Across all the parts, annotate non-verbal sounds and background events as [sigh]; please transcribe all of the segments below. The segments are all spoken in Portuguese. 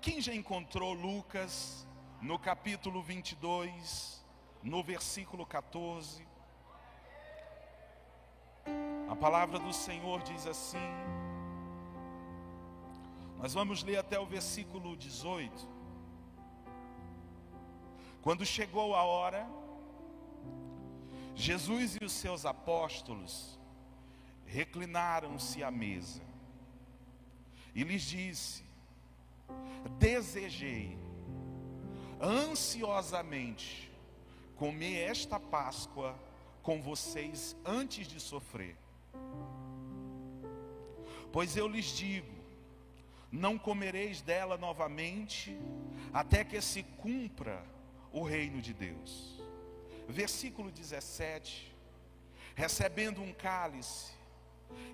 Quem já encontrou Lucas no capítulo 22, no versículo 14? A palavra do Senhor diz assim. Nós vamos ler até o versículo 18. Quando chegou a hora, Jesus e os seus apóstolos reclinaram-se à mesa e lhes disse: Desejei ansiosamente comer esta Páscoa com vocês antes de sofrer. Pois eu lhes digo: não comereis dela novamente, até que se cumpra o reino de Deus. Versículo 17: recebendo um cálice,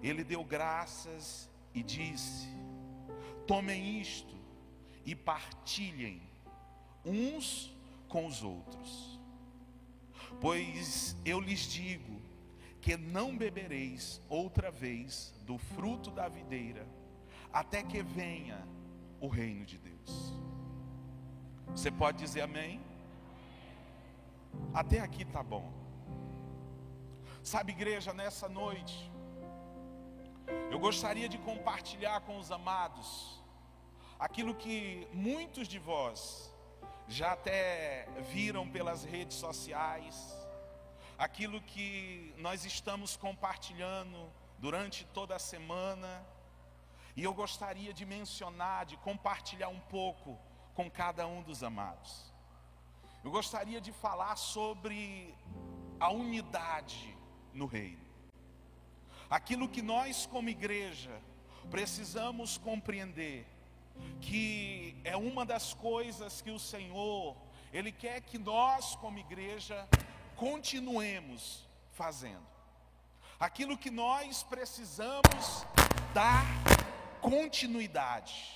ele deu graças e disse: Tomem isto e partilhem uns com os outros. Pois eu lhes digo que não bebereis outra vez do fruto da videira, até que venha o reino de Deus. Você pode dizer amém? Até aqui tá bom. Sabe, igreja, nessa noite, eu gostaria de compartilhar com os amados aquilo que muitos de vós já até viram pelas redes sociais, aquilo que nós estamos compartilhando durante toda a semana, e eu gostaria de mencionar, de compartilhar um pouco com cada um dos amados. Eu gostaria de falar sobre a unidade no reino. Aquilo que nós, como igreja, precisamos compreender que é uma das coisas que o Senhor, Ele quer que nós, como igreja, continuemos fazendo. Aquilo que nós precisamos dar continuidade.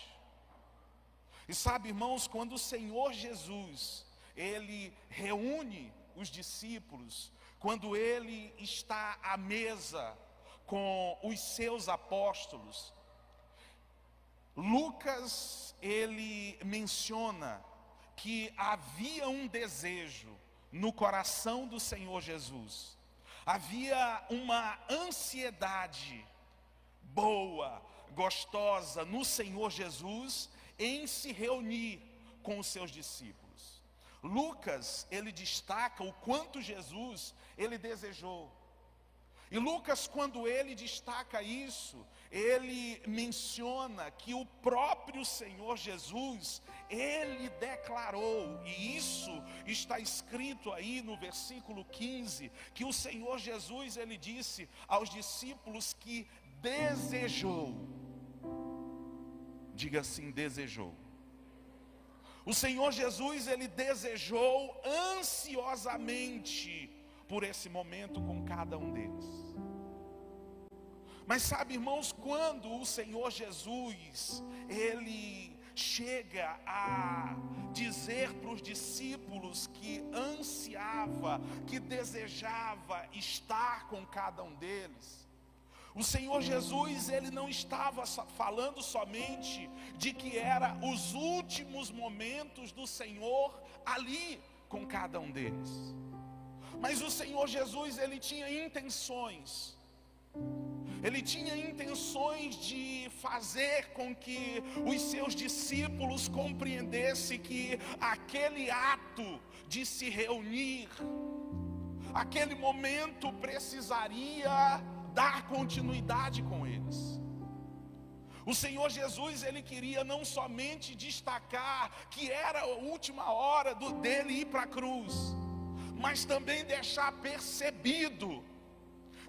E sabe, irmãos, quando o Senhor Jesus, Ele reúne os discípulos, quando Ele está à mesa com os seus apóstolos, Lucas ele menciona que havia um desejo no coração do Senhor Jesus. Havia uma ansiedade boa, gostosa no Senhor Jesus em se reunir com os seus discípulos. Lucas, ele destaca o quanto Jesus ele desejou e Lucas, quando ele destaca isso, ele menciona que o próprio Senhor Jesus, ele declarou, e isso está escrito aí no versículo 15, que o Senhor Jesus, ele disse aos discípulos que desejou, diga assim: desejou. O Senhor Jesus, ele desejou ansiosamente por esse momento com cada um deles. Mas sabe, irmãos, quando o Senhor Jesus, ele chega a dizer para os discípulos que ansiava, que desejava estar com cada um deles, o Senhor Jesus, ele não estava falando somente de que era os últimos momentos do Senhor ali com cada um deles. Mas o Senhor Jesus, ele tinha intenções. Ele tinha intenções de fazer com que os seus discípulos compreendessem que aquele ato de se reunir, aquele momento precisaria dar continuidade com eles. O Senhor Jesus, ele queria não somente destacar que era a última hora do, dele ir para a cruz, mas também deixar percebido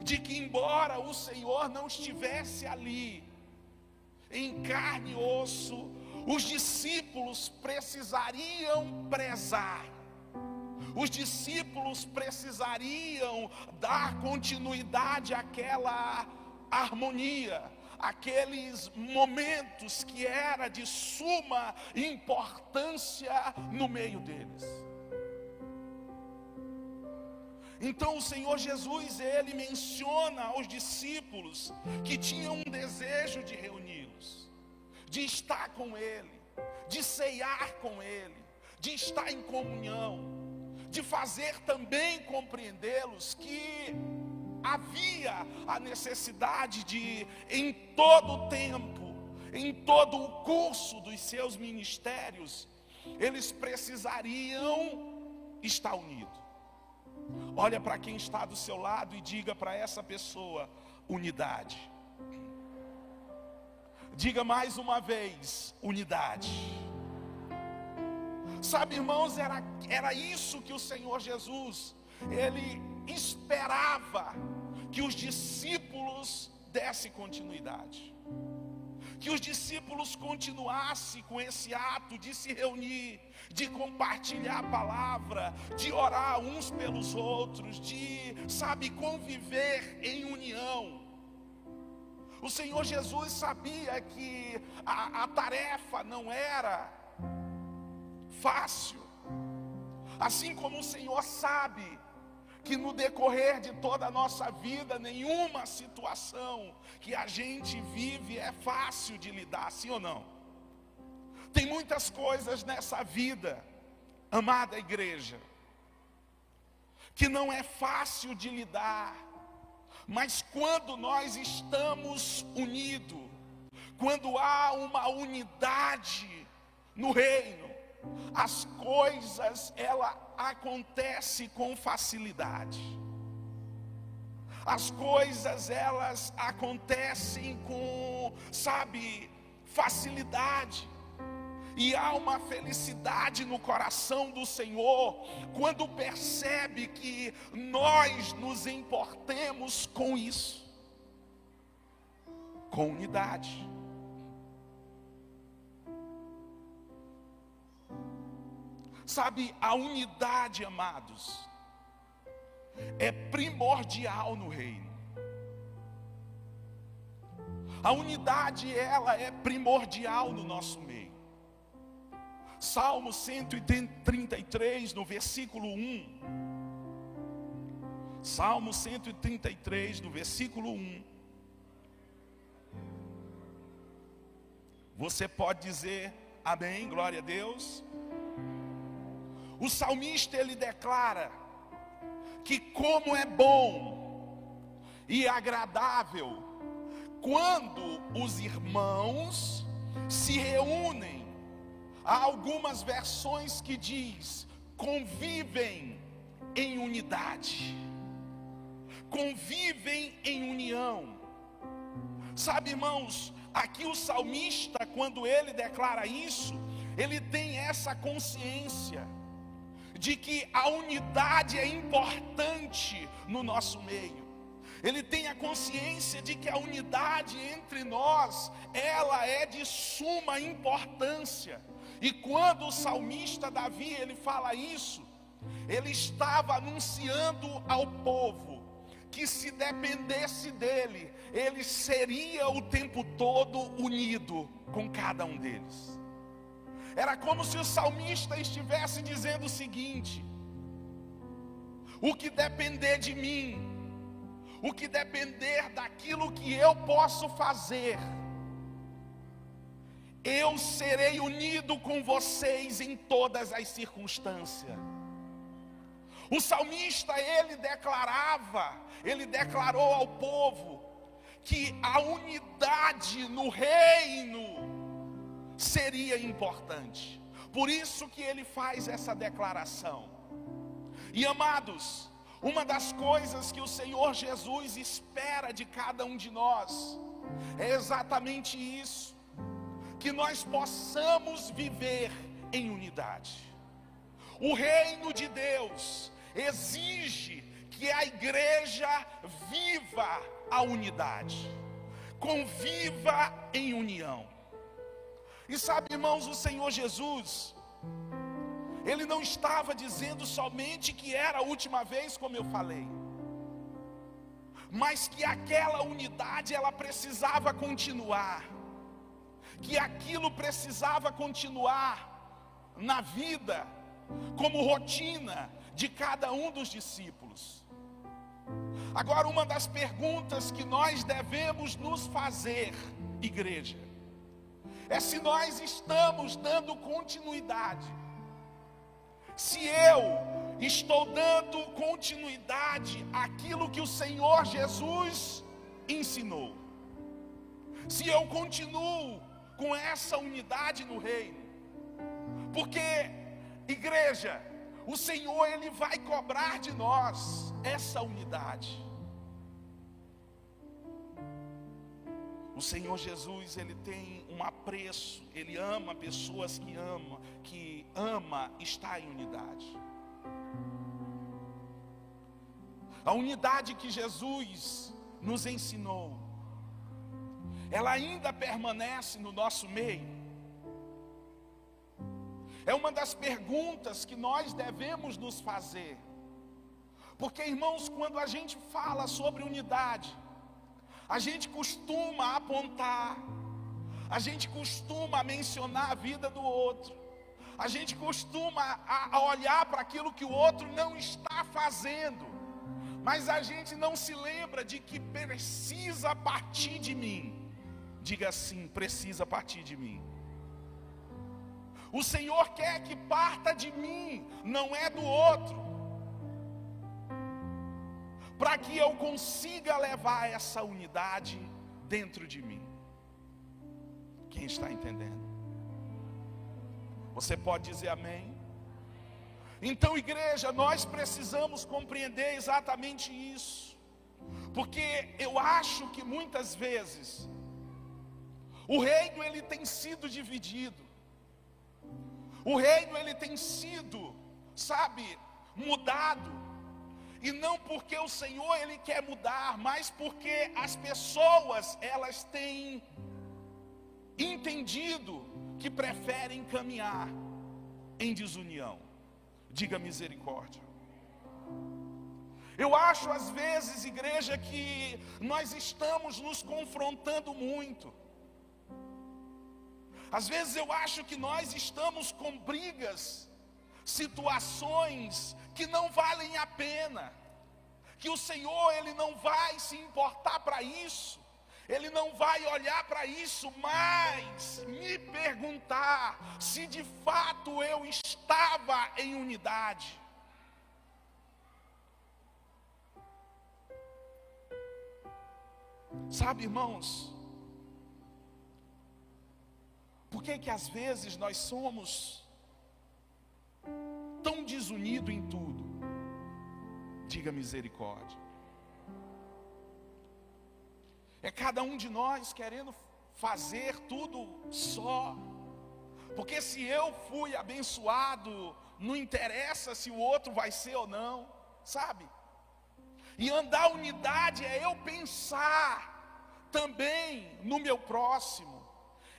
de que, embora o Senhor não estivesse ali, em carne e osso, os discípulos precisariam prezar, os discípulos precisariam dar continuidade àquela harmonia, aqueles momentos que era de suma importância no meio deles. Então o Senhor Jesus, ele menciona aos discípulos que tinham um desejo de reuni-los, de estar com ele. de ceiar com Ele, de estar em comunhão, de fazer também compreendê-los que havia a necessidade de, em todo o tempo, em todo o curso dos seus ministérios, eles precisariam estar unidos. Olha para quem está do seu lado e diga para essa pessoa: unidade. Diga mais uma vez: unidade. Sabe, irmãos, era, era isso que o Senhor Jesus, ele esperava que os discípulos dessem continuidade. Que os discípulos continuassem com esse ato de se reunir, de compartilhar a palavra, de orar uns pelos outros, de, sabe, conviver em união. O Senhor Jesus sabia que a, a tarefa não era fácil, assim como o Senhor sabe que no decorrer de toda a nossa vida, nenhuma situação que a gente vive é fácil de lidar, sim ou não? Tem muitas coisas nessa vida, amada igreja, que não é fácil de lidar, mas quando nós estamos unidos, quando há uma unidade no reino, as coisas ela acontece com facilidade. As coisas elas acontecem com, sabe, facilidade. E há uma felicidade no coração do Senhor quando percebe que nós nos importemos com isso, com unidade. Sabe, a unidade, amados, é primordial no reino. A unidade, ela é primordial no nosso meio. Salmo 133, no versículo 1. Salmo 133, no versículo 1. Você pode dizer amém, glória a Deus. O salmista ele declara que como é bom e agradável quando os irmãos se reúnem. Há algumas versões que diz convivem em unidade. Convivem em união. Sabe, irmãos, aqui o salmista, quando ele declara isso, ele tem essa consciência de que a unidade é importante no nosso meio. Ele tem a consciência de que a unidade entre nós, ela é de suma importância. E quando o salmista Davi, ele fala isso, ele estava anunciando ao povo que se dependesse dele, ele seria o tempo todo unido com cada um deles. Era como se o salmista estivesse dizendo o seguinte: o que depender de mim, o que depender daquilo que eu posso fazer, eu serei unido com vocês em todas as circunstâncias. O salmista ele declarava, ele declarou ao povo que a unidade no reino seria importante. Por isso que ele faz essa declaração. E amados, uma das coisas que o Senhor Jesus espera de cada um de nós é exatamente isso: que nós possamos viver em unidade. O reino de Deus exige que a igreja viva a unidade, conviva em união. E sabe, irmãos, o Senhor Jesus, Ele não estava dizendo somente que era a última vez, como eu falei, mas que aquela unidade ela precisava continuar, que aquilo precisava continuar na vida, como rotina de cada um dos discípulos. Agora, uma das perguntas que nós devemos nos fazer, igreja, é se nós estamos dando continuidade. Se eu estou dando continuidade àquilo que o Senhor Jesus ensinou. Se eu continuo com essa unidade no reino. Porque igreja, o Senhor ele vai cobrar de nós essa unidade. O Senhor Jesus, ele tem um apreço, ele ama pessoas que ama, que ama estar em unidade. A unidade que Jesus nos ensinou, ela ainda permanece no nosso meio. É uma das perguntas que nós devemos nos fazer. Porque, irmãos, quando a gente fala sobre unidade, a gente costuma apontar, a gente costuma mencionar a vida do outro, a gente costuma a, olhar para aquilo que o outro não está fazendo, mas a gente não se lembra de que precisa partir de mim. Diga assim: precisa partir de mim. O Senhor quer que parta de mim, não é do outro para que eu consiga levar essa unidade dentro de mim. Quem está entendendo? Você pode dizer amém? Então, igreja, nós precisamos compreender exatamente isso, porque eu acho que muitas vezes o reino ele tem sido dividido, o reino ele tem sido, sabe, mudado e não porque o Senhor ele quer mudar, mas porque as pessoas elas têm entendido que preferem caminhar em desunião. Diga misericórdia. Eu acho às vezes, igreja, que nós estamos nos confrontando muito. Às vezes eu acho que nós estamos com brigas situações que não valem a pena, que o Senhor ele não vai se importar para isso, ele não vai olhar para isso, mas me perguntar se de fato eu estava em unidade. Sabe, irmãos, por que que às vezes nós somos tão desunido em tudo. Diga misericórdia. É cada um de nós querendo fazer tudo só. Porque se eu fui abençoado, não interessa se o outro vai ser ou não, sabe? E andar unidade é eu pensar também no meu próximo,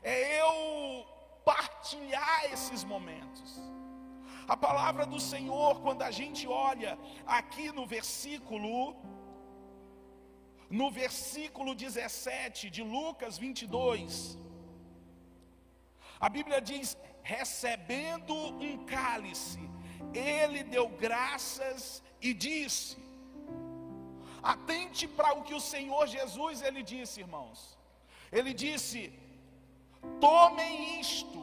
é eu partilhar esses momentos. A palavra do Senhor, quando a gente olha aqui no versículo, no versículo 17 de Lucas 22, a Bíblia diz: recebendo um cálice, ele deu graças e disse: Atente para o que o Senhor Jesus ele disse, irmãos. Ele disse: Tomem isto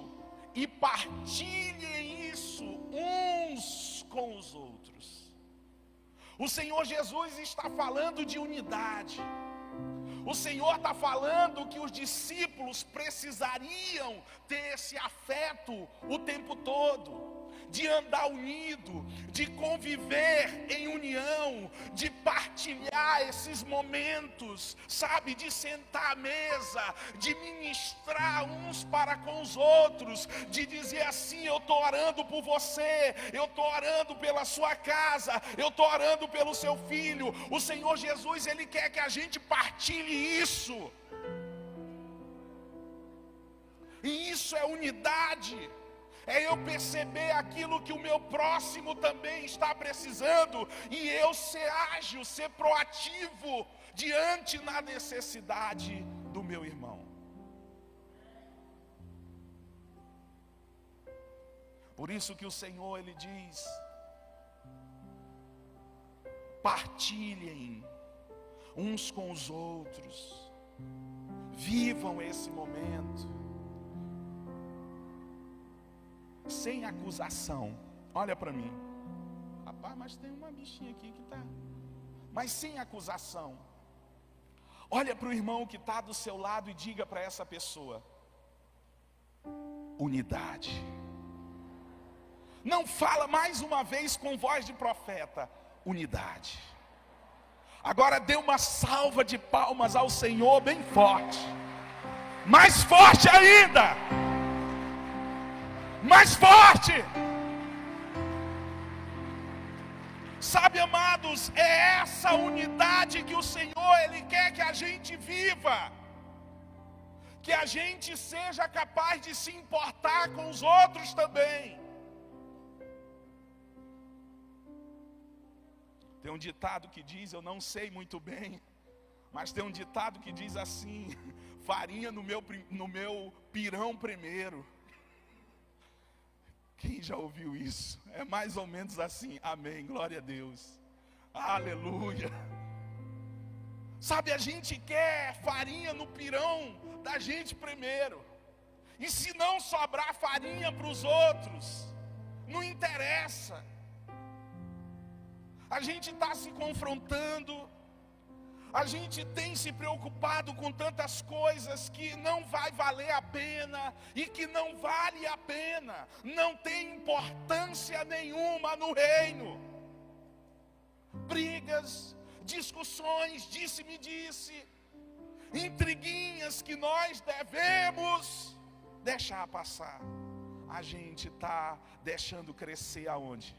e partilhem uns com os outros. O Senhor Jesus está falando de unidade. O Senhor está falando que os discípulos precisariam ter esse afeto o tempo todo de andar unido, de conviver em união, de partilhar esses momentos, sabe, de sentar à mesa, de ministrar uns para com os outros, de dizer assim: eu estou orando por você, eu estou orando pela sua casa, eu estou orando pelo seu filho. O Senhor Jesus, Ele quer que a gente partilhe isso. E isso é unidade é eu perceber aquilo que o meu próximo também está precisando e eu ser ágil, ser proativo diante na necessidade do meu irmão. Por isso que o Senhor ele diz: partilhem uns com os outros, vivam esse momento sem acusação. Olha para mim. Rapaz, mas tem uma bichinha aqui que está. Mas sem acusação. Olha para o irmão que está do seu lado e diga para essa pessoa: unidade. Não fala mais uma vez com voz de profeta, unidade. Agora dê uma salva de palmas ao Senhor bem forte. Mais forte ainda. Mais forte. Sabe, amados, é essa unidade que o Senhor ele quer que a gente viva. Que a gente seja capaz de se importar com os outros também. Tem um ditado que diz, eu não sei muito bem, mas tem um ditado que diz assim: [laughs] farinha no meu, no meu pirão primeiro. Quem já ouviu isso? É mais ou menos assim. Amém. Glória a Deus. Aleluia. Sabe, a gente quer farinha no pirão da gente primeiro. E se não sobrar farinha para os outros, não interessa. A gente está se confrontando, a gente tem se preocupado com tantas coisas que não vai valer a pena e que não vale a pena, não tem importância nenhuma no reino. Brigas, discussões, disse-me disse, intriguinhas que nós devemos deixar passar. A gente está deixando crescer aonde?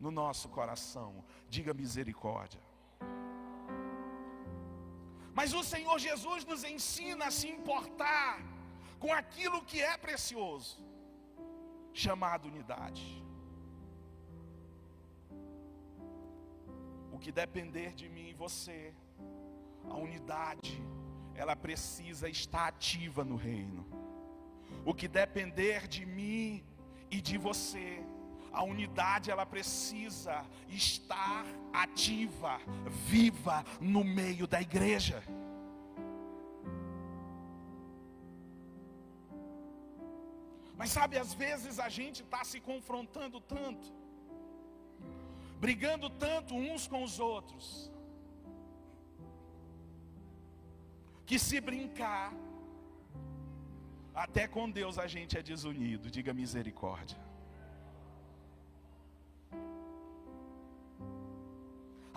no nosso coração. Diga misericórdia. Mas o Senhor Jesus nos ensina a se importar com aquilo que é precioso, chamado unidade. O que depender de mim e você, a unidade, ela precisa estar ativa no reino. O que depender de mim e de você, a unidade ela precisa estar ativa, viva no meio da igreja. Mas sabe, às vezes a gente está se confrontando tanto, brigando tanto uns com os outros, que se brincar, até com Deus a gente é desunido, diga misericórdia.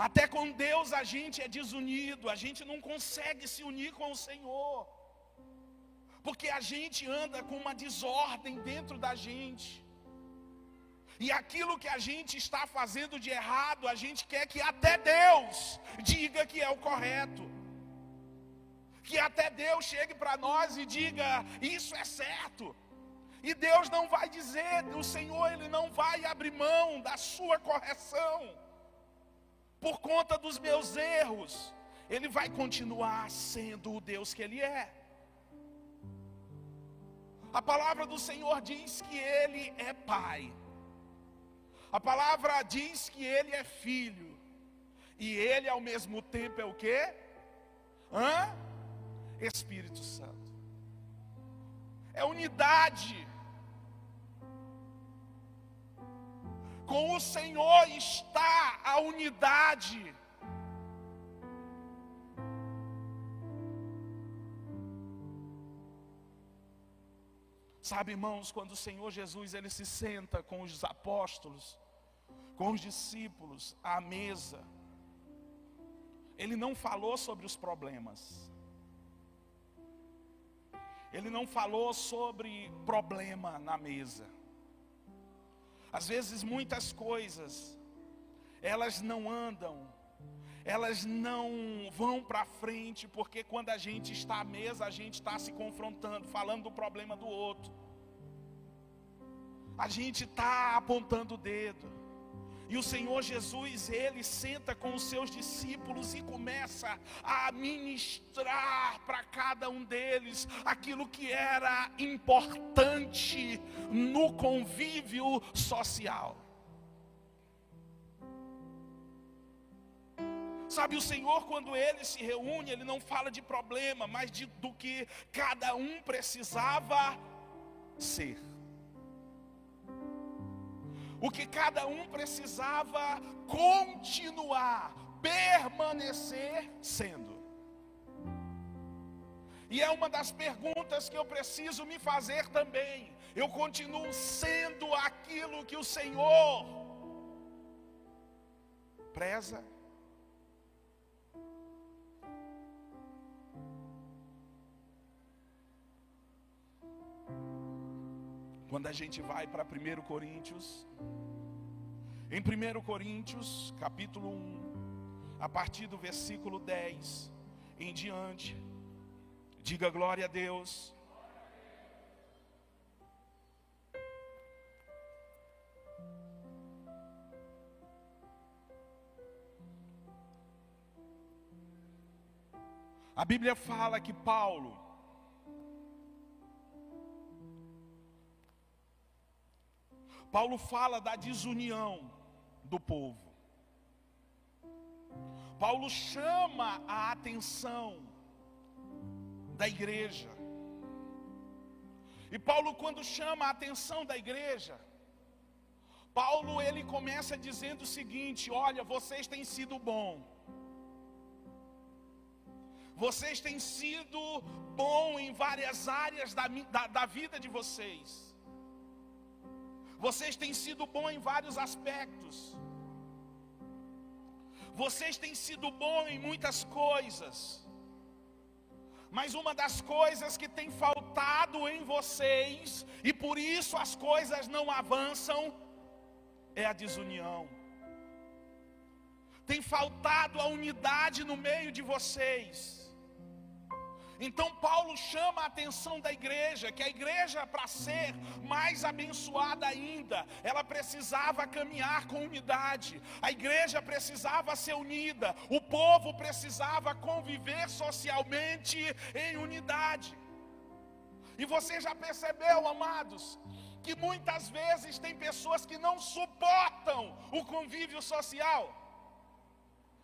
Até com Deus a gente é desunido, a gente não consegue se unir com o Senhor, porque a gente anda com uma desordem dentro da gente, e aquilo que a gente está fazendo de errado, a gente quer que até Deus diga que é o correto, que até Deus chegue para nós e diga: Isso é certo. E Deus não vai dizer, o Senhor, Ele não vai abrir mão da sua correção por conta dos meus erros, Ele vai continuar sendo o Deus que Ele é. A palavra do Senhor diz que Ele é Pai. A palavra diz que Ele é Filho. E Ele ao mesmo tempo é o que? Hã? Espírito Santo. É unidade. Com o Senhor está a unidade. Sabe, irmãos, quando o Senhor Jesus ele se senta com os apóstolos, com os discípulos à mesa, ele não falou sobre os problemas. Ele não falou sobre problema na mesa. Às vezes muitas coisas elas não andam, elas não vão para frente, porque quando a gente está à mesa, a gente está se confrontando, falando do problema do outro. A gente está apontando o dedo. E o Senhor Jesus, ele senta com os seus discípulos e começa a ministrar para cada um deles aquilo que era importante no convívio social. Sabe, o Senhor, quando ele se reúne, ele não fala de problema, mas de, do que cada um precisava ser. O que cada um precisava continuar, permanecer sendo. E é uma das perguntas que eu preciso me fazer também. Eu continuo sendo aquilo que o Senhor preza? Quando a gente vai para 1 Coríntios, em 1 Coríntios, capítulo 1, a partir do versículo 10 em diante, diga glória a Deus. A Bíblia fala que Paulo Paulo fala da desunião do povo. Paulo chama a atenção da igreja. E Paulo quando chama a atenção da igreja, Paulo ele começa dizendo o seguinte: olha, vocês têm sido bom. Vocês têm sido bom em várias áreas da, da, da vida de vocês. Vocês têm sido bom em vários aspectos. Vocês têm sido bom em muitas coisas. Mas uma das coisas que tem faltado em vocês, e por isso as coisas não avançam, é a desunião. Tem faltado a unidade no meio de vocês. Então Paulo chama a atenção da igreja, que a igreja para ser mais abençoada ainda, ela precisava caminhar com unidade. A igreja precisava ser unida, o povo precisava conviver socialmente em unidade. E você já percebeu, amados, que muitas vezes tem pessoas que não suportam o convívio social.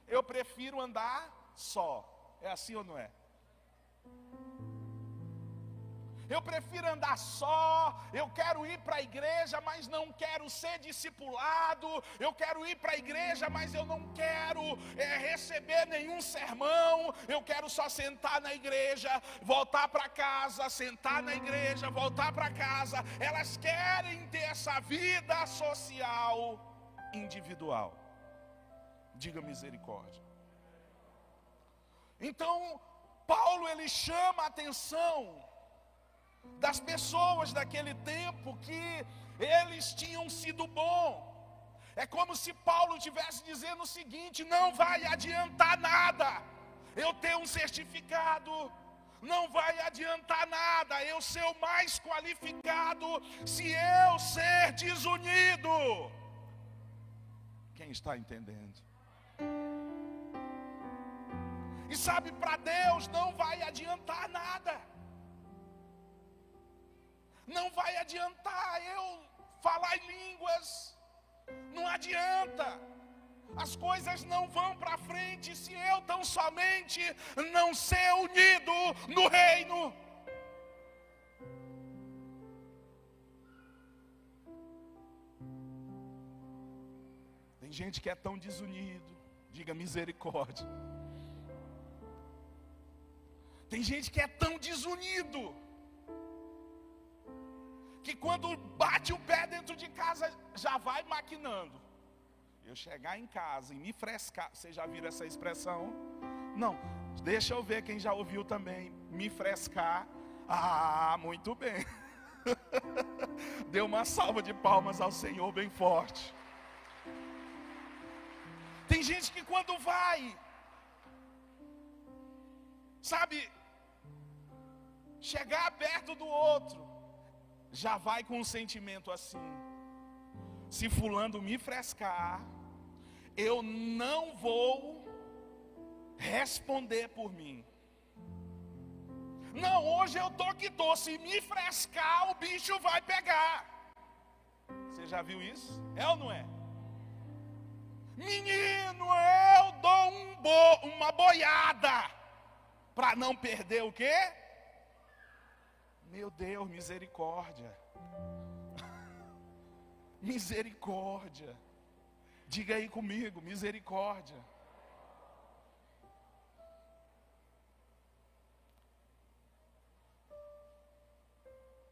Eu prefiro andar só. É assim ou não é? Eu prefiro andar só. Eu quero ir para a igreja, mas não quero ser discipulado. Eu quero ir para a igreja, mas eu não quero é, receber nenhum sermão. Eu quero só sentar na igreja, voltar para casa, sentar na igreja, voltar para casa. Elas querem ter essa vida social individual. Diga misericórdia. Então, Paulo ele chama a atenção das pessoas daquele tempo que eles tinham sido bom. É como se Paulo estivesse dizendo o seguinte: não vai adiantar nada eu ter um certificado, não vai adiantar nada eu ser o mais qualificado se eu ser desunido. Quem está entendendo? E sabe, para Deus não vai adiantar nada. Não vai adiantar eu falar em línguas. Não adianta. As coisas não vão para frente se eu tão somente não ser unido no reino. Tem gente que é tão desunido, diga misericórdia. Tem gente que é tão desunido que quando bate o pé dentro de casa já vai maquinando. Eu chegar em casa e me frescar, vocês já viram essa expressão? Não, deixa eu ver quem já ouviu também. Me frescar. Ah, muito bem. [laughs] Deu uma salva de palmas ao Senhor bem forte. Tem gente que quando vai, sabe, chegar perto do outro, já vai com um sentimento assim: se Fulano me frescar, eu não vou responder por mim. Não, hoje eu tô que tô. Se me frescar, o bicho vai pegar. Você já viu isso? É ou não é? Menino, eu dou um bo, uma boiada para não perder o quê? Meu Deus, misericórdia. [laughs] Misericórdia. Diga aí comigo, misericórdia.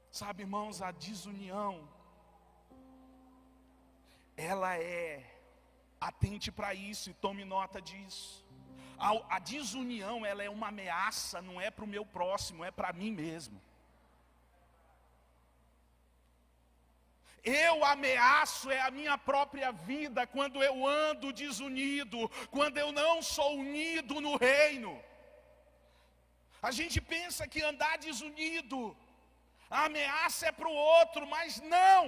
Sabe, irmãos, a desunião, ela é, atente para isso e tome nota disso. A, a desunião, ela é uma ameaça, não é para o meu próximo, é para mim mesmo. Eu ameaço é a minha própria vida quando eu ando desunido, quando eu não sou unido no reino. A gente pensa que andar desunido a ameaça é para o outro, mas não.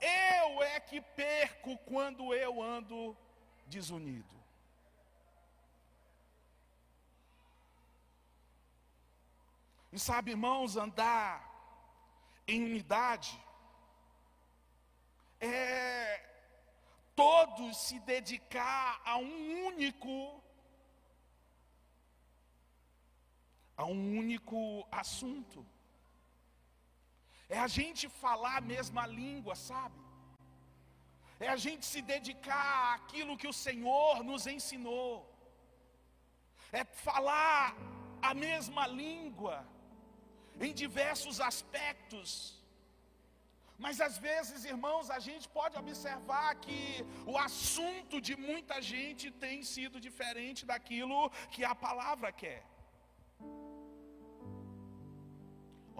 Eu é que perco quando eu ando desunido. E sabe, irmãos, andar em unidade é todos se dedicar a um único a um único assunto. É a gente falar a mesma língua, sabe? É a gente se dedicar àquilo que o Senhor nos ensinou. É falar a mesma língua em diversos aspectos. Mas às vezes, irmãos, a gente pode observar que o assunto de muita gente tem sido diferente daquilo que a palavra quer.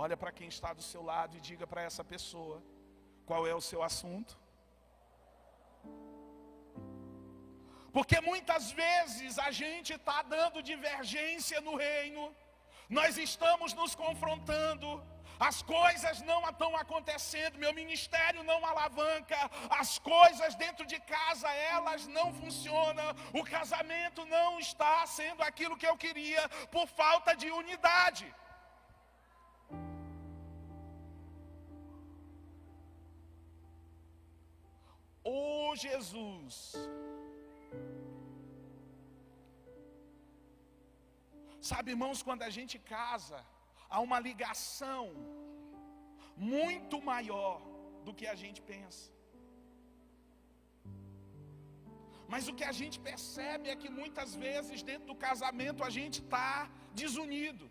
Olha para quem está do seu lado e diga para essa pessoa qual é o seu assunto. Porque muitas vezes a gente está dando divergência no reino, nós estamos nos confrontando, as coisas não estão acontecendo, meu ministério não alavanca, as coisas dentro de casa elas não funcionam, o casamento não está sendo aquilo que eu queria por falta de unidade. O Jesus. Sabe, irmãos, quando a gente casa, há uma ligação muito maior do que a gente pensa. Mas o que a gente percebe é que muitas vezes dentro do casamento a gente está desunido.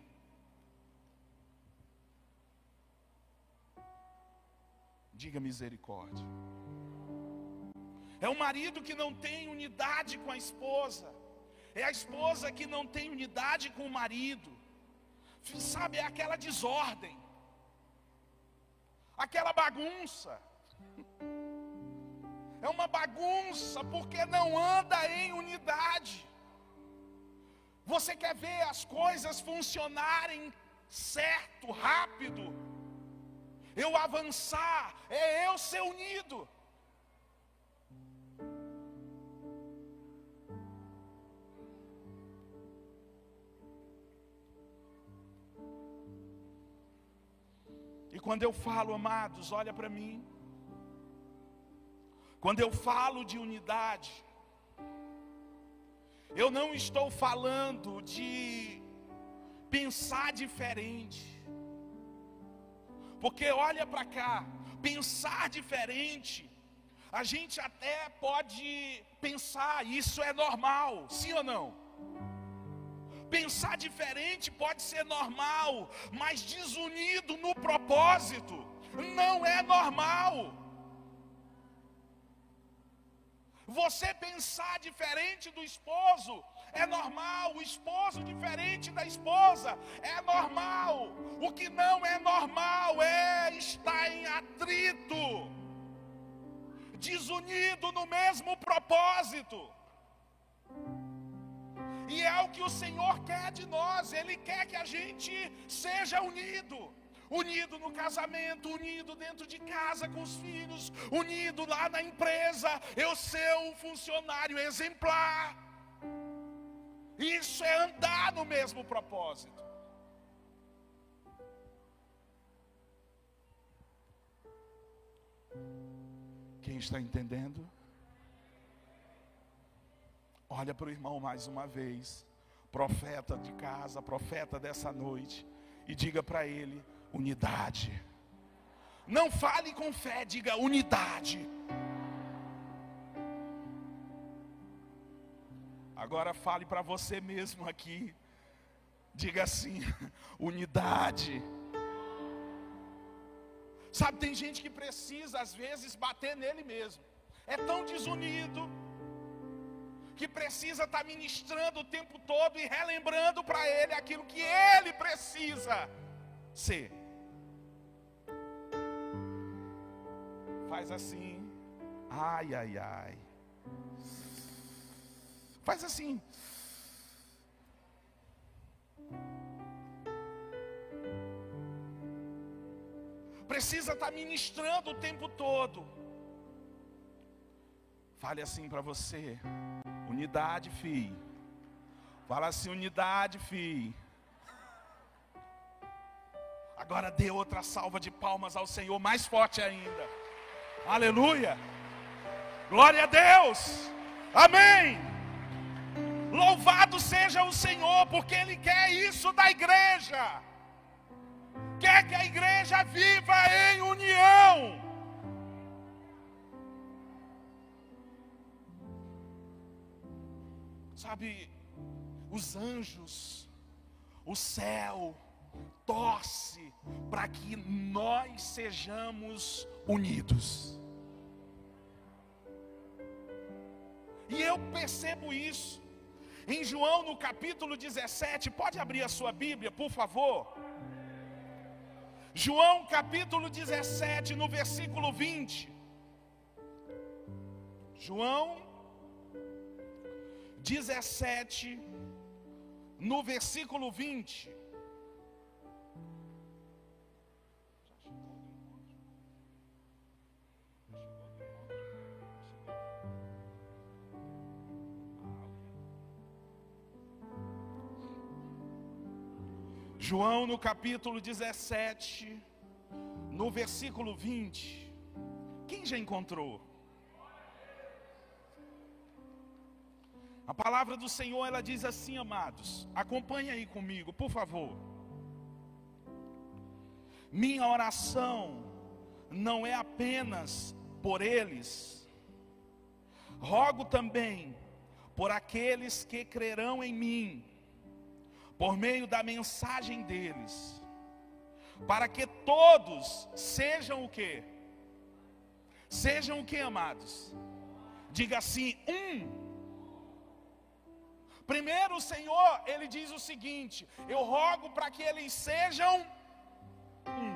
Diga misericórdia. É o marido que não tem unidade com a esposa. É a esposa que não tem unidade com o marido. Sabe, é aquela desordem. Aquela bagunça. É uma bagunça porque não anda em unidade. Você quer ver as coisas funcionarem certo, rápido. Eu avançar, é eu ser unido. Quando eu falo, amados, olha para mim. Quando eu falo de unidade, eu não estou falando de pensar diferente. Porque olha para cá, pensar diferente, a gente até pode pensar, isso é normal, sim ou não? Pensar diferente pode ser normal, mas desunido no propósito não é normal. Você pensar diferente do esposo é normal, o esposo diferente da esposa é normal. O que não é normal é estar em atrito, desunido no mesmo propósito. E é o que o Senhor quer de nós, Ele quer que a gente seja unido. Unido no casamento, unido dentro de casa com os filhos, unido lá na empresa, eu ser um funcionário exemplar. Isso é andar no mesmo propósito. Quem está entendendo? Olha para o irmão mais uma vez, profeta de casa, profeta dessa noite, e diga para ele: unidade. Não fale com fé, diga unidade. Agora fale para você mesmo aqui. Diga assim: [laughs] unidade. Sabe, tem gente que precisa às vezes bater nele mesmo. É tão desunido que precisa estar tá ministrando o tempo todo e relembrando para ele aquilo que ele precisa ser. Faz assim. Ai, ai, ai. Faz assim. Precisa estar tá ministrando o tempo todo. Fale assim para você. Unidade, filho. Fala assim, unidade, filho. Agora dê outra salva de palmas ao Senhor, mais forte ainda. Aleluia. Glória a Deus. Amém. Louvado seja o Senhor, porque Ele quer isso da igreja. Quer que a igreja viva em união. Sabe, os anjos, o céu, torce para que nós sejamos unidos. E eu percebo isso. Em João, no capítulo 17, pode abrir a sua Bíblia, por favor. João, capítulo 17, no versículo 20. João 17, no versículo 20. João no capítulo 17, no versículo 20. Quem já encontrou? A palavra do Senhor, ela diz assim, amados. Acompanhe aí comigo, por favor. Minha oração não é apenas por eles. Rogo também por aqueles que crerão em mim, por meio da mensagem deles, para que todos sejam o que? Sejam o que, amados? Diga assim: um Primeiro, o Senhor, ele diz o seguinte: Eu rogo para que eles sejam um.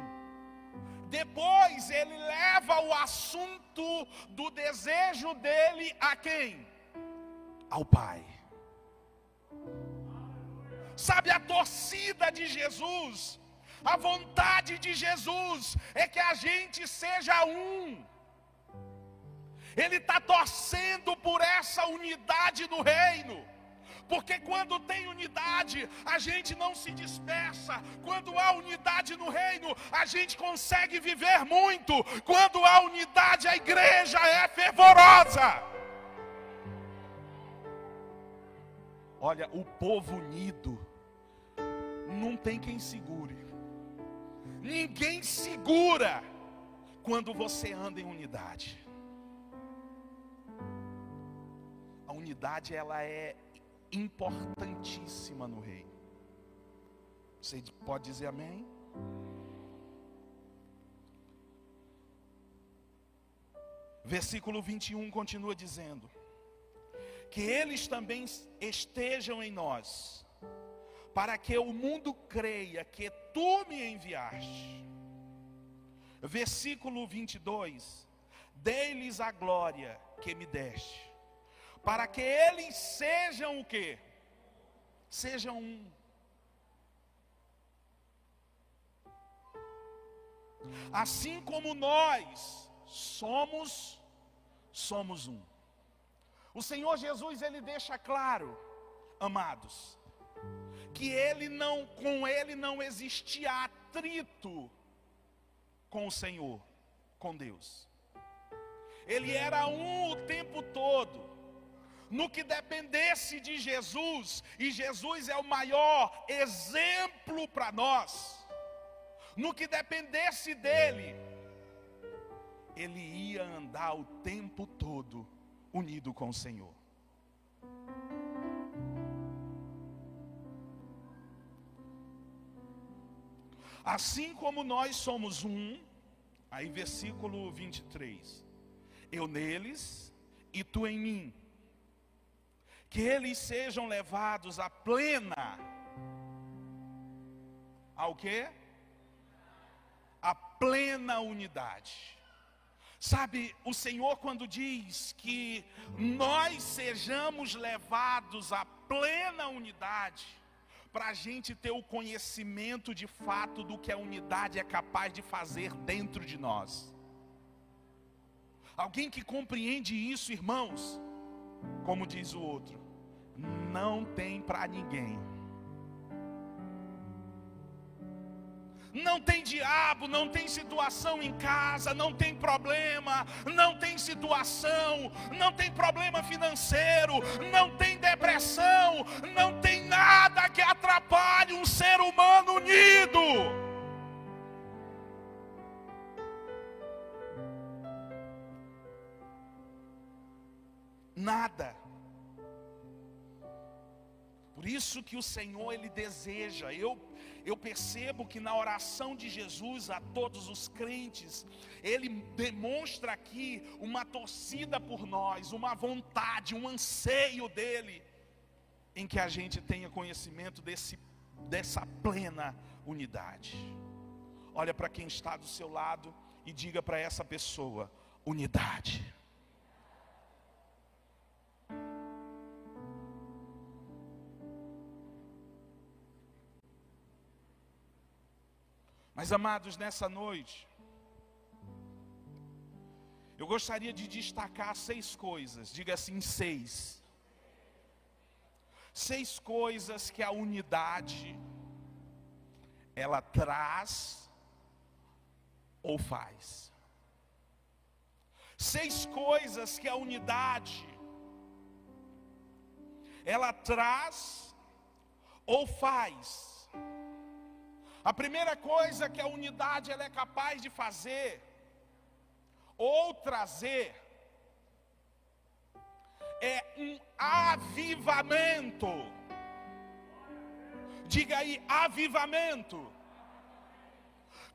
Depois, ele leva o assunto do desejo dele a quem? Ao Pai. Sabe a torcida de Jesus, a vontade de Jesus é que a gente seja um. Ele está torcendo por essa unidade no reino porque quando tem unidade, a gente não se dispersa. Quando há unidade no reino, a gente consegue viver muito. Quando há unidade, a igreja é fervorosa. Olha, o povo unido não tem quem segure. Ninguém segura quando você anda em unidade. A unidade ela é importantíssima no reino. Você pode dizer amém? Versículo 21 continua dizendo: Que eles também estejam em nós, para que o mundo creia que tu me enviaste. Versículo 22: Dei-lhes a glória que me deste para que eles sejam o que? Sejam um. Assim como nós somos, somos um. O Senhor Jesus ele deixa claro, amados, que ele não com ele não existia atrito com o Senhor, com Deus. Ele era um o tempo todo no que dependesse de Jesus, e Jesus é o maior exemplo para nós, no que dependesse dele, ele ia andar o tempo todo unido com o Senhor. Assim como nós somos um, aí versículo 23, eu neles e tu em mim, que eles sejam levados à plena, ao que? A plena unidade. Sabe, o Senhor, quando diz que nós sejamos levados à plena unidade, para a gente ter o conhecimento de fato do que a unidade é capaz de fazer dentro de nós. Alguém que compreende isso, irmãos, como diz o outro, não tem para ninguém. Não tem diabo, não tem situação em casa, não tem problema, não tem situação, não tem problema financeiro, não tem depressão, não tem nada que atrapalhe um ser humano unido. Nada. Por isso que o Senhor ele deseja. Eu eu percebo que na oração de Jesus a todos os crentes, ele demonstra aqui uma torcida por nós, uma vontade, um anseio dele, em que a gente tenha conhecimento desse, dessa plena unidade. Olha para quem está do seu lado e diga para essa pessoa: unidade. Mas amados, nessa noite, eu gostaria de destacar seis coisas, diga assim, seis. Seis coisas que a unidade ela traz ou faz. Seis coisas que a unidade ela traz ou faz. A primeira coisa que a unidade ela é capaz de fazer ou trazer é um avivamento. Diga aí, avivamento.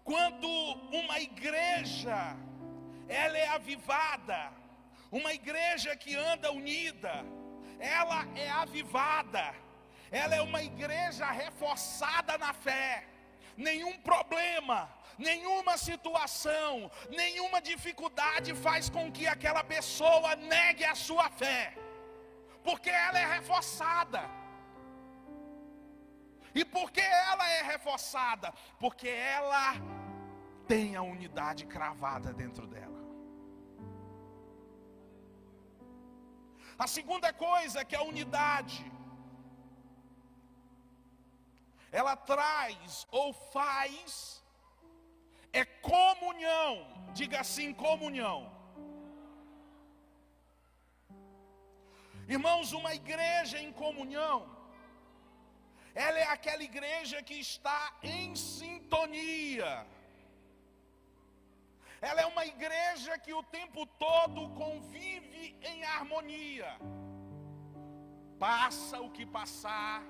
Quando uma igreja ela é avivada, uma igreja que anda unida, ela é avivada. Ela é uma igreja reforçada na fé nenhum problema, nenhuma situação, nenhuma dificuldade faz com que aquela pessoa negue a sua fé, porque ela é reforçada. E por que ela é reforçada? Porque ela tem a unidade cravada dentro dela. A segunda coisa que a unidade ela traz ou faz é comunhão. Diga assim: comunhão. Irmãos, uma igreja em comunhão, ela é aquela igreja que está em sintonia. Ela é uma igreja que o tempo todo convive em harmonia. Passa o que passar,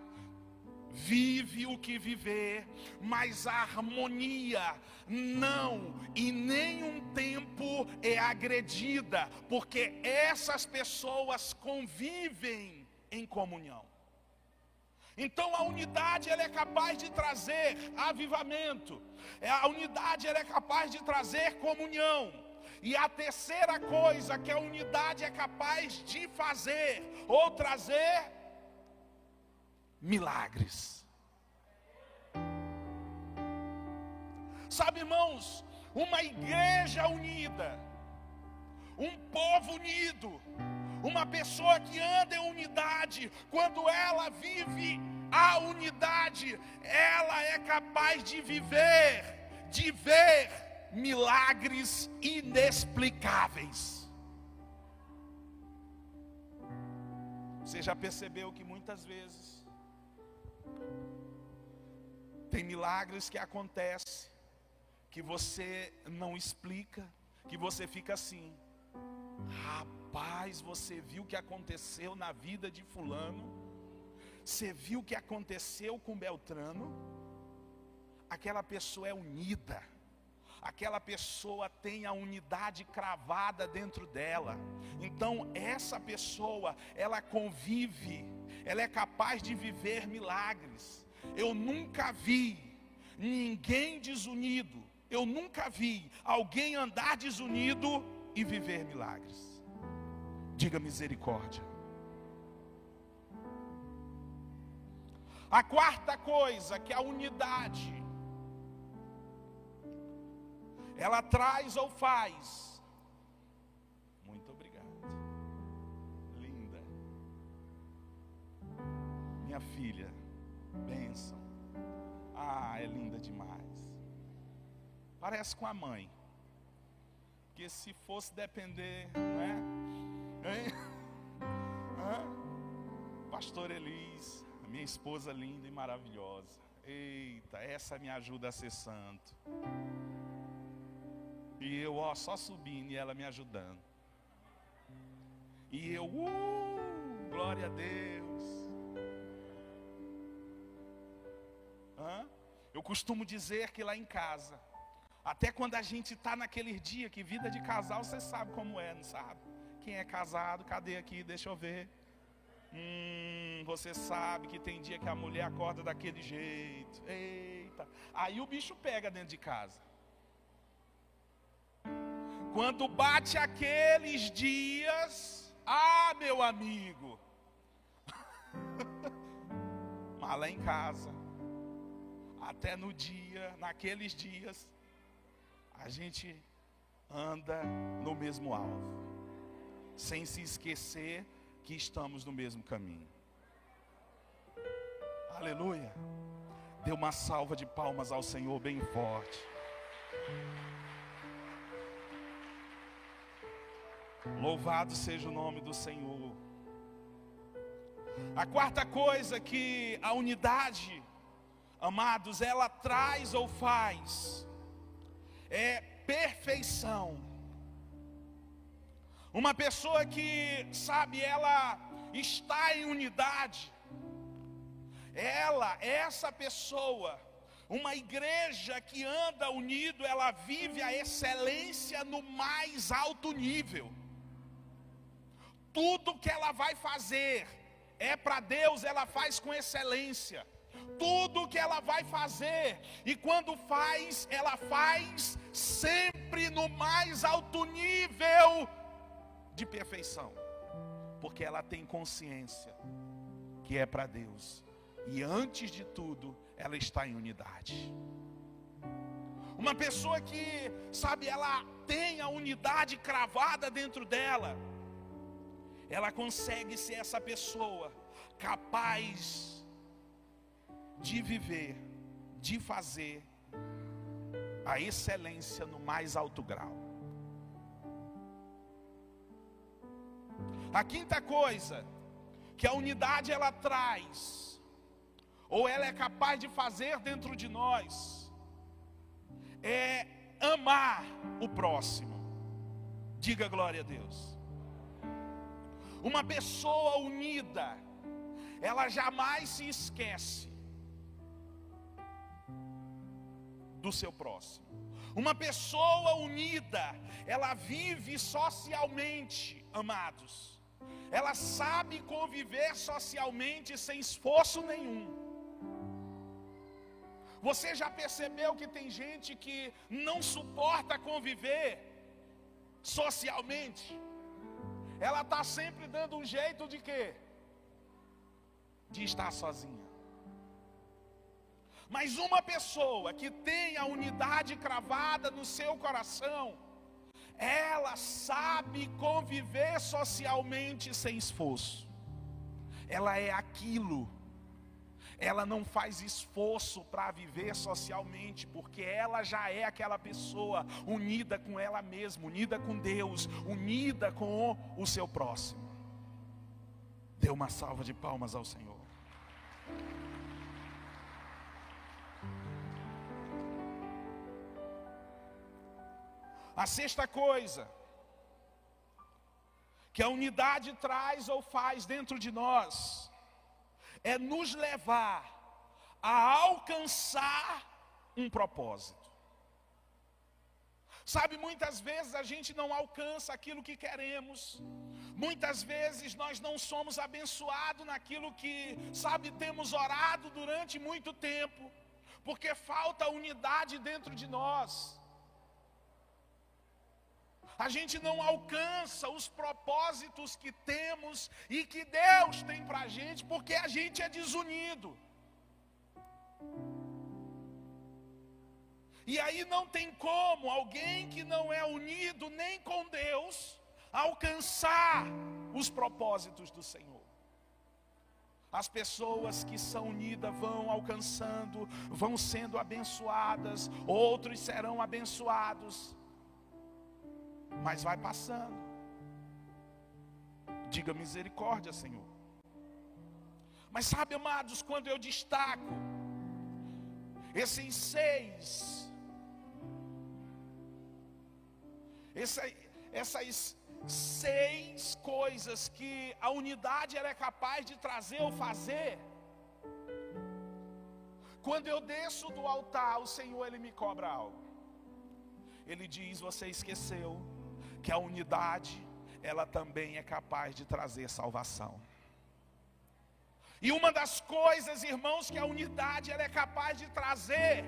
vive o que viver, mas a harmonia não em nenhum tempo é agredida, porque essas pessoas convivem em comunhão. Então a unidade ela é capaz de trazer avivamento. É, a unidade ela é capaz de trazer comunhão. E a terceira coisa que a unidade é capaz de fazer ou trazer milagres. Sabe, irmãos, uma igreja unida, um povo unido, uma pessoa que anda em unidade, quando ela vive a unidade, ela é capaz de viver, de ver milagres inexplicáveis. Você já percebeu que muitas vezes tem milagres que acontecem que você não explica, que você fica assim. Rapaz, você viu o que aconteceu na vida de Fulano? Você viu o que aconteceu com Beltrano? Aquela pessoa é unida aquela pessoa tem a unidade cravada dentro dela. Então, essa pessoa, ela convive, ela é capaz de viver milagres. Eu nunca vi ninguém desunido, eu nunca vi alguém andar desunido e viver milagres. Diga misericórdia. A quarta coisa que a unidade ela traz ou faz. Minha filha, bênção. Ah, é linda demais. Parece com a mãe. Que se fosse depender, não é? Hein? [laughs] Pastor Elis, minha esposa linda e maravilhosa. Eita, essa me ajuda a ser santo. E eu, ó, só subindo e ela me ajudando. E eu, uh, glória a Deus. Eu costumo dizer que lá em casa, até quando a gente está naquele dia que vida de casal, você sabe como é, não sabe? Quem é casado, cadê aqui? Deixa eu ver. Hum, você sabe que tem dia que a mulher acorda daquele jeito. Eita. Aí o bicho pega dentro de casa. Quando bate aqueles dias, ah, meu amigo, [laughs] mas lá em casa, até no dia, naqueles dias, a gente anda no mesmo alvo, sem se esquecer que estamos no mesmo caminho. Aleluia. Dê uma salva de palmas ao Senhor bem forte. Louvado seja o nome do Senhor. A quarta coisa que a unidade, amados, ela traz ou faz, é perfeição. Uma pessoa que, sabe, ela está em unidade, ela, essa pessoa, uma igreja que anda unido, ela vive a excelência no mais alto nível tudo que ela vai fazer é para Deus, ela faz com excelência. Tudo que ela vai fazer, e quando faz, ela faz sempre no mais alto nível de perfeição, porque ela tem consciência que é para Deus, e antes de tudo, ela está em unidade. Uma pessoa que, sabe, ela tem a unidade cravada dentro dela ela consegue ser essa pessoa capaz de viver, de fazer a excelência no mais alto grau. A quinta coisa que a unidade ela traz, ou ela é capaz de fazer dentro de nós, é amar o próximo. Diga glória a Deus. Uma pessoa unida, ela jamais se esquece do seu próximo. Uma pessoa unida, ela vive socialmente, amados. Ela sabe conviver socialmente sem esforço nenhum. Você já percebeu que tem gente que não suporta conviver socialmente? ela está sempre dando um jeito de quê? De estar sozinha. Mas uma pessoa que tem a unidade cravada no seu coração, ela sabe conviver socialmente sem esforço. Ela é aquilo ela não faz esforço para viver socialmente, porque ela já é aquela pessoa unida com ela mesma, unida com Deus, unida com o seu próximo. Dê uma salva de palmas ao Senhor. A sexta coisa que a unidade traz ou faz dentro de nós é nos levar a alcançar um propósito. Sabe, muitas vezes a gente não alcança aquilo que queremos. Muitas vezes nós não somos abençoados naquilo que, sabe, temos orado durante muito tempo, porque falta unidade dentro de nós. A gente não alcança os propósitos que temos e que Deus tem para a gente, porque a gente é desunido. E aí não tem como alguém que não é unido nem com Deus alcançar os propósitos do Senhor. As pessoas que são unidas vão alcançando, vão sendo abençoadas, outros serão abençoados. Mas vai passando. Diga misericórdia, Senhor. Mas sabe, amados, quando eu destaco esses seis Essa, essas seis coisas que a unidade é capaz de trazer ou fazer. Quando eu desço do altar, o Senhor ele me cobra algo. Ele diz: Você esqueceu que a unidade ela também é capaz de trazer salvação. E uma das coisas, irmãos, que a unidade ela é capaz de trazer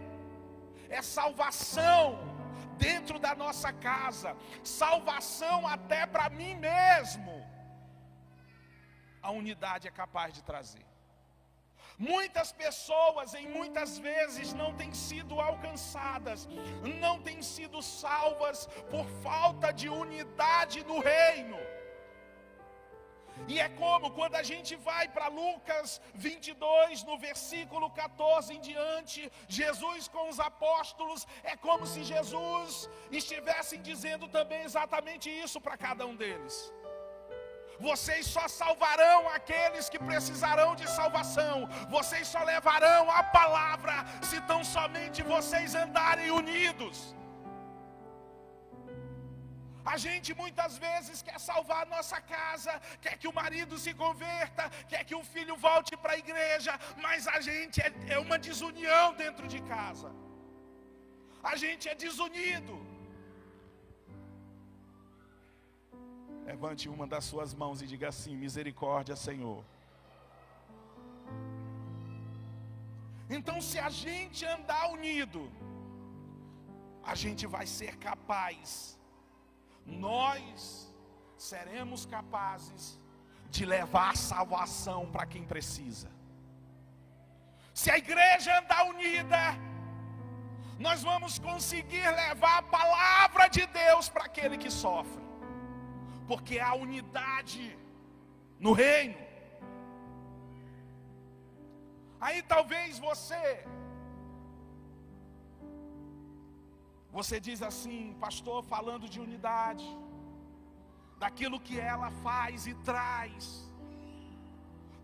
é salvação dentro da nossa casa, salvação até para mim mesmo. A unidade é capaz de trazer. Muitas pessoas, em muitas vezes, não têm sido alcançadas, não têm sido salvas por falta de unidade no reino. E é como quando a gente vai para Lucas 22, no versículo 14 em diante, Jesus com os apóstolos, é como se Jesus estivesse dizendo também exatamente isso para cada um deles. Vocês só salvarão aqueles que precisarão de salvação. Vocês só levarão a palavra se tão somente vocês andarem unidos. A gente muitas vezes quer salvar a nossa casa, quer que o marido se converta, quer que o filho volte para a igreja, mas a gente é, é uma desunião dentro de casa. A gente é desunido. Levante uma das suas mãos e diga assim: misericórdia, Senhor. Então, se a gente andar unido, a gente vai ser capaz nós seremos capazes de levar salvação para quem precisa. Se a igreja andar unida, nós vamos conseguir levar a palavra de Deus para aquele que sofre, porque há unidade no reino. Aí talvez você Você diz assim, pastor, falando de unidade, daquilo que ela faz e traz.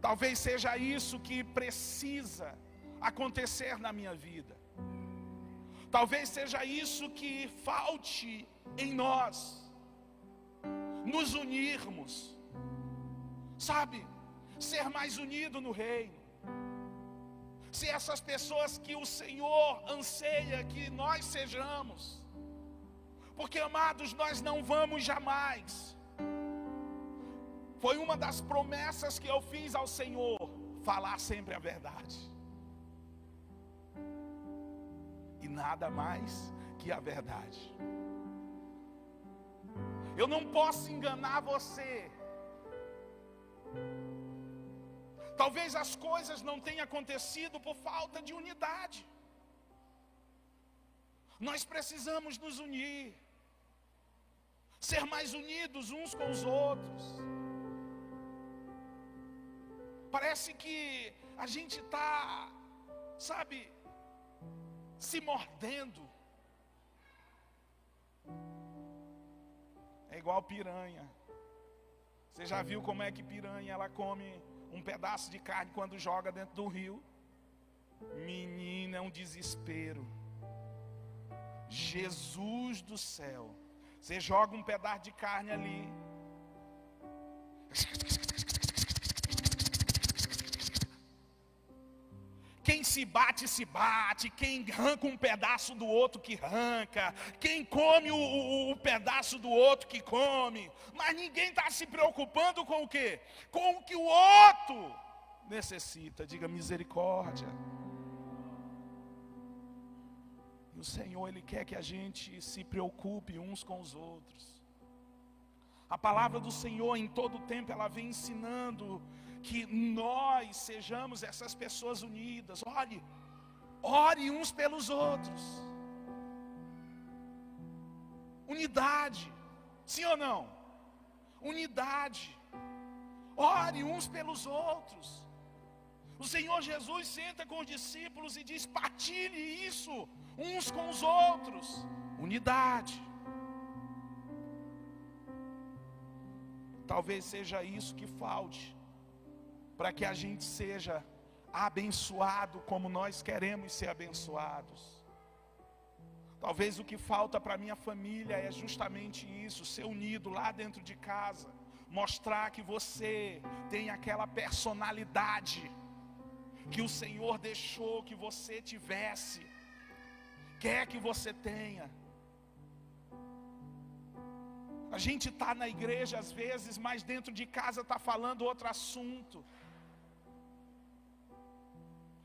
Talvez seja isso que precisa acontecer na minha vida. Talvez seja isso que falte em nós, nos unirmos, sabe, ser mais unido no reino se essas pessoas que o Senhor anseia que nós sejamos, porque amados, nós não vamos jamais. Foi uma das promessas que eu fiz ao Senhor, falar sempre a verdade. E nada mais que a verdade. Eu não posso enganar você. Talvez as coisas não tenham acontecido por falta de unidade. Nós precisamos nos unir, ser mais unidos uns com os outros. Parece que a gente está, sabe, se mordendo. É igual piranha. Você já viu como é que piranha ela come um pedaço de carne quando joga dentro do rio. Menina, é um desespero. Jesus do céu. Você joga um pedaço de carne ali. [laughs] Quem se bate, se bate. Quem arranca um pedaço do outro, que arranca. Quem come o, o, o pedaço do outro, que come. Mas ninguém está se preocupando com o quê? Com o que o outro necessita. Diga misericórdia. E o Senhor, Ele quer que a gente se preocupe uns com os outros. A palavra do Senhor em todo o tempo ela vem ensinando que nós sejamos essas pessoas unidas. Olhe, ore uns pelos outros. Unidade, sim ou não? Unidade. Ore uns pelos outros. O Senhor Jesus senta com os discípulos e diz: partilhe isso uns com os outros. Unidade. Talvez seja isso que falte para que a gente seja abençoado como nós queremos ser abençoados. Talvez o que falta para minha família é justamente isso, ser unido lá dentro de casa, mostrar que você tem aquela personalidade que o Senhor deixou que você tivesse, quer que você tenha. A gente está na igreja às vezes, mas dentro de casa está falando outro assunto.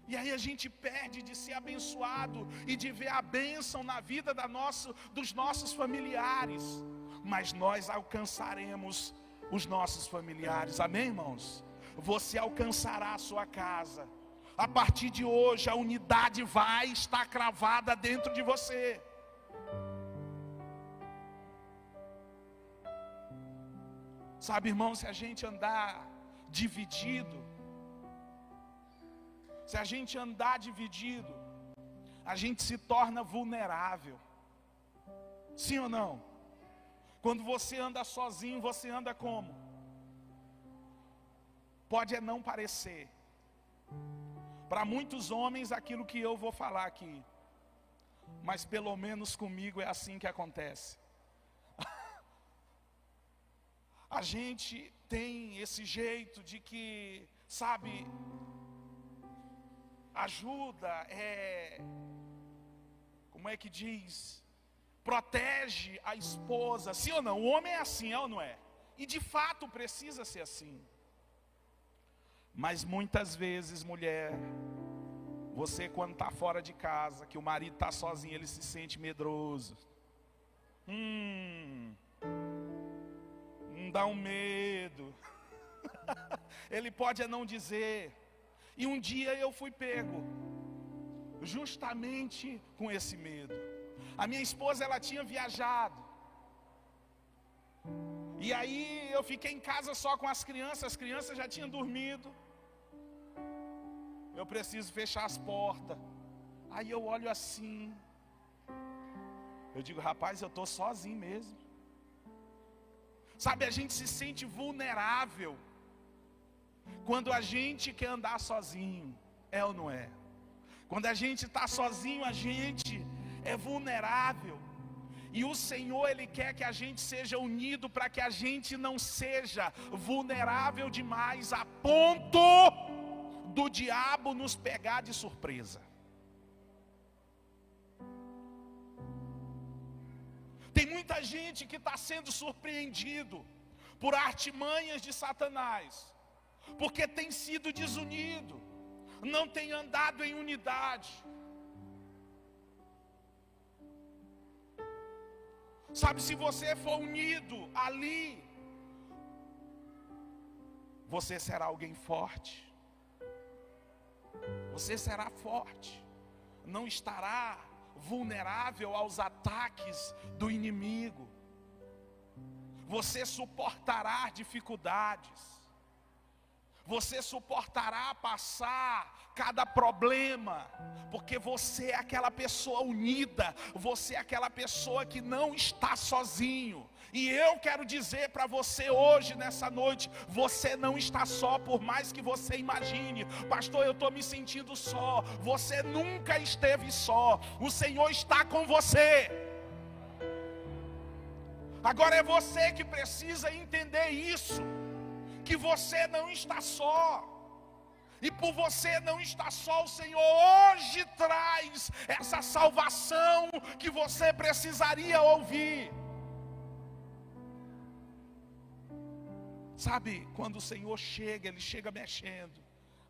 E aí a gente perde de ser abençoado e de ver a bênção na vida da nosso, dos nossos familiares. Mas nós alcançaremos os nossos familiares, amém, irmãos? Você alcançará a sua casa. A partir de hoje, a unidade vai estar cravada dentro de você. Sabe, irmão, se a gente andar dividido, se a gente andar dividido, a gente se torna vulnerável. Sim ou não? Quando você anda sozinho, você anda como? Pode é não parecer. Para muitos homens, aquilo que eu vou falar aqui, mas pelo menos comigo é assim que acontece. [laughs] a gente tem esse jeito de que, sabe, ajuda, é. Como é que diz? Protege a esposa, sim ou não? O homem é assim, é ou não é? E de fato precisa ser assim. Mas muitas vezes, mulher, você quando está fora de casa, que o marido está sozinho, ele se sente medroso. Hum, não dá um medo. [laughs] ele pode não dizer. E um dia eu fui pego, justamente com esse medo. A minha esposa ela tinha viajado. E aí eu fiquei em casa só com as crianças, as crianças já tinham dormido. Eu preciso fechar as portas. Aí eu olho assim. Eu digo, rapaz, eu estou sozinho mesmo. Sabe, a gente se sente vulnerável quando a gente quer andar sozinho, é ou não é? Quando a gente está sozinho, a gente é vulnerável. E o Senhor, Ele quer que a gente seja unido para que a gente não seja vulnerável demais a ponto do diabo nos pegar de surpresa. Tem muita gente que está sendo surpreendido por artimanhas de Satanás porque tem sido desunido, não tem andado em unidade. Sabe, se você for unido ali, você será alguém forte. Você será forte, não estará vulnerável aos ataques do inimigo. Você suportará dificuldades você suportará passar cada problema, porque você é aquela pessoa unida, você é aquela pessoa que não está sozinho. E eu quero dizer para você hoje, nessa noite, você não está só, por mais que você imagine, pastor, eu estou me sentindo só. Você nunca esteve só, o Senhor está com você. Agora é você que precisa entender isso, que você não está só. E por você não estar só, o Senhor hoje traz essa salvação que você precisaria ouvir. Sabe, quando o Senhor chega, Ele chega mexendo.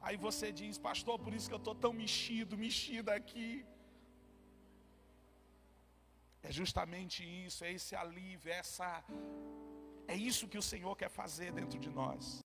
Aí você diz, pastor, por isso que eu estou tão mexido, mexida aqui. É justamente isso, é esse alívio, é essa. É isso que o Senhor quer fazer dentro de nós.